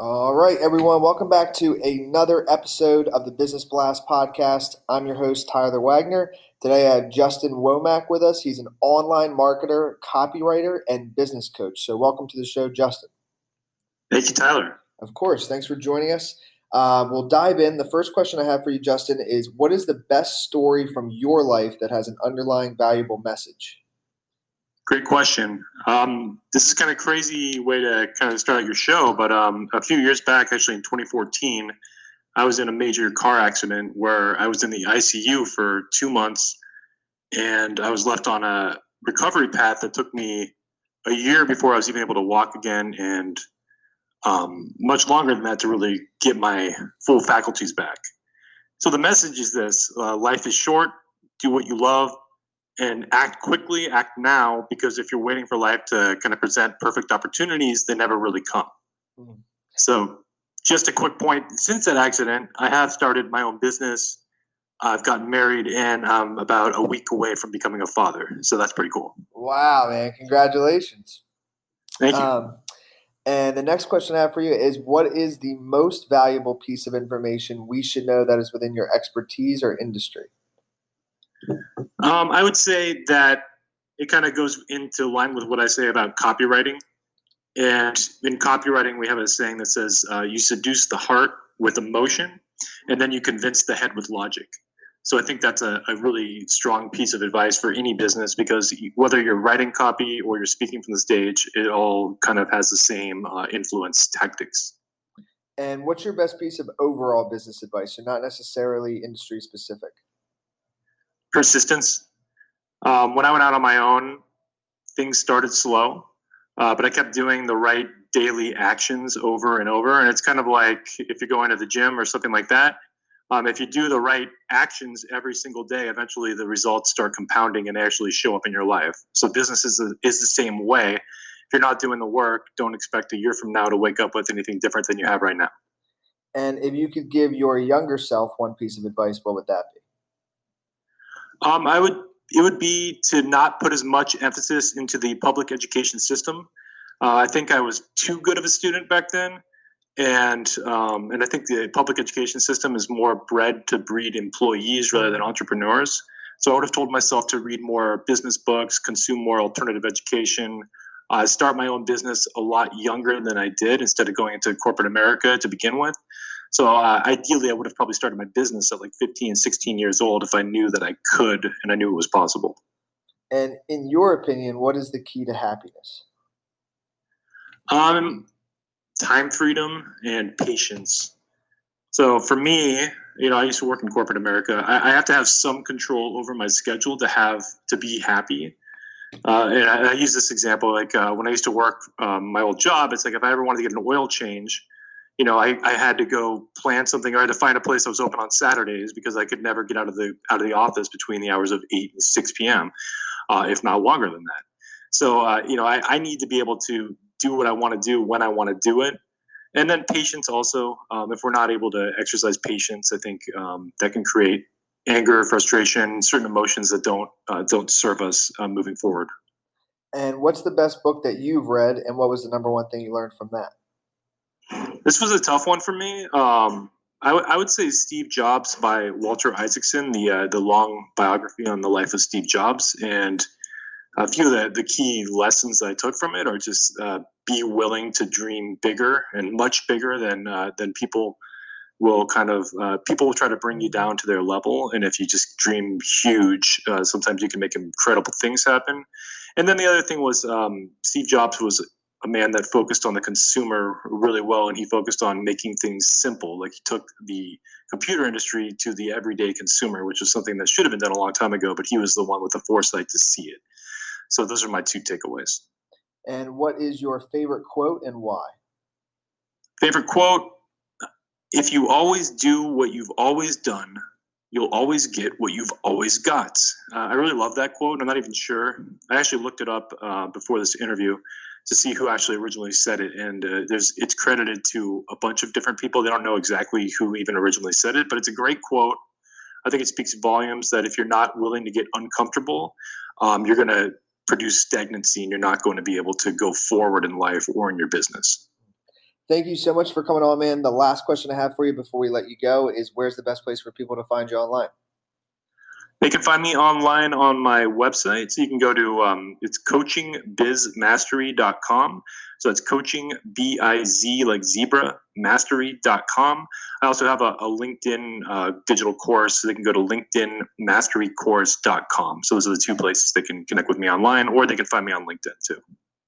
All right, everyone, welcome back to another episode of the Business Blast podcast. I'm your host, Tyler Wagner. Today I have Justin Womack with us. He's an online marketer, copywriter, and business coach. So, welcome to the show, Justin. Thank you, Tyler. Of course. Thanks for joining us. Uh, we'll dive in. The first question I have for you, Justin, is what is the best story from your life that has an underlying valuable message? Great question. Um, this is kind of crazy way to kind of start out your show, but um, a few years back, actually in 2014, I was in a major car accident where I was in the ICU for two months, and I was left on a recovery path that took me a year before I was even able to walk again, and um, much longer than that to really get my full faculties back. So the message is this: uh, life is short. Do what you love and act quickly, act now, because if you're waiting for life to kind of present perfect opportunities, they never really come. Mm-hmm. So, just a quick point since that accident, I have started my own business. I've gotten married and I'm about a week away from becoming a father. So, that's pretty cool. Wow, man. Congratulations. Thank you. Um, and the next question I have for you is what is the most valuable piece of information we should know that is within your expertise or industry? Um, I would say that it kind of goes into line with what I say about copywriting. And in copywriting, we have a saying that says, uh, you seduce the heart with emotion, and then you convince the head with logic. So I think that's a, a really strong piece of advice for any business because whether you're writing copy or you're speaking from the stage, it all kind of has the same uh, influence tactics. And what's your best piece of overall business advice? So not necessarily industry specific persistence. Um, when I went out on my own, things started slow, uh, but I kept doing the right daily actions over and over. And it's kind of like if you're going to the gym or something like that. Um, if you do the right actions every single day, eventually the results start compounding and actually show up in your life. So business is, is the same way. If you're not doing the work, don't expect a year from now to wake up with anything different than you have right now. And if you could give your younger self one piece of advice, what would that be? Um, I would it would be to not put as much emphasis into the public education system. Uh, I think I was too good of a student back then, and um, and I think the public education system is more bred to breed employees rather than entrepreneurs. So I would have told myself to read more business books, consume more alternative education, uh, start my own business a lot younger than I did instead of going into corporate America to begin with. So uh, ideally, I would have probably started my business at like 15, 16 years old if I knew that I could and I knew it was possible. And in your opinion, what is the key to happiness? Um, time freedom and patience. So for me, you know, I used to work in corporate America. I, I have to have some control over my schedule to have to be happy. Uh, and I, I, use this example like uh, when I used to work um, my old job. It's like if I ever wanted to get an oil change, you know, I, I had to go plan something or I had to find a place that was open on Saturdays because I could never get out of the out of the office between the hours of eight and six p.m., uh, if not longer than that. So uh, you know, I, I need to be able to do what I want to do when I want to do it, and then patience also. Um, if we're not able to exercise patience, I think um, that can create anger, frustration, certain emotions that don't uh, don't serve us uh, moving forward. And what's the best book that you've read, and what was the number one thing you learned from that? This was a tough one for me. Um, I, w- I would say Steve Jobs by Walter Isaacson, the uh, the long biography on the life of Steve Jobs, and a few of the, the key lessons I took from it are just uh, be willing to dream bigger and much bigger than uh, than people will kind of uh, people will try to bring you down to their level, and if you just dream huge, uh, sometimes you can make incredible things happen. And then the other thing was um, Steve Jobs was a man that focused on the consumer really well and he focused on making things simple like he took the computer industry to the everyday consumer which was something that should have been done a long time ago but he was the one with the foresight to see it so those are my two takeaways and what is your favorite quote and why favorite quote if you always do what you've always done, you'll always get what you've always got. Uh, I really love that quote. I'm not even sure. I actually looked it up uh, before this interview to see who actually originally said it, and uh, there's it's credited to a bunch of different people. They don't know exactly who even originally said it, but it's a great quote. I think it speaks volumes that if you're not willing to get uncomfortable, um, you're going to produce stagnancy and you're not going to be able to go forward in life or in your business. Thank you so much for coming on, man. The last question I have for you before we let you go is where's the best place for people to find you online? They can find me online on my website. So you can go to um, it's coachingbizmastery.com. So it's coaching B I Z like zebra mastery.com. I also have a, a LinkedIn uh, digital course. So they can go to LinkedInmasterycourse.com. So those are the two places they can connect with me online, or they can find me on LinkedIn too.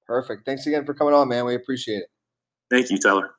Perfect. Thanks again for coming on, man. We appreciate it. Thank you, Tyler.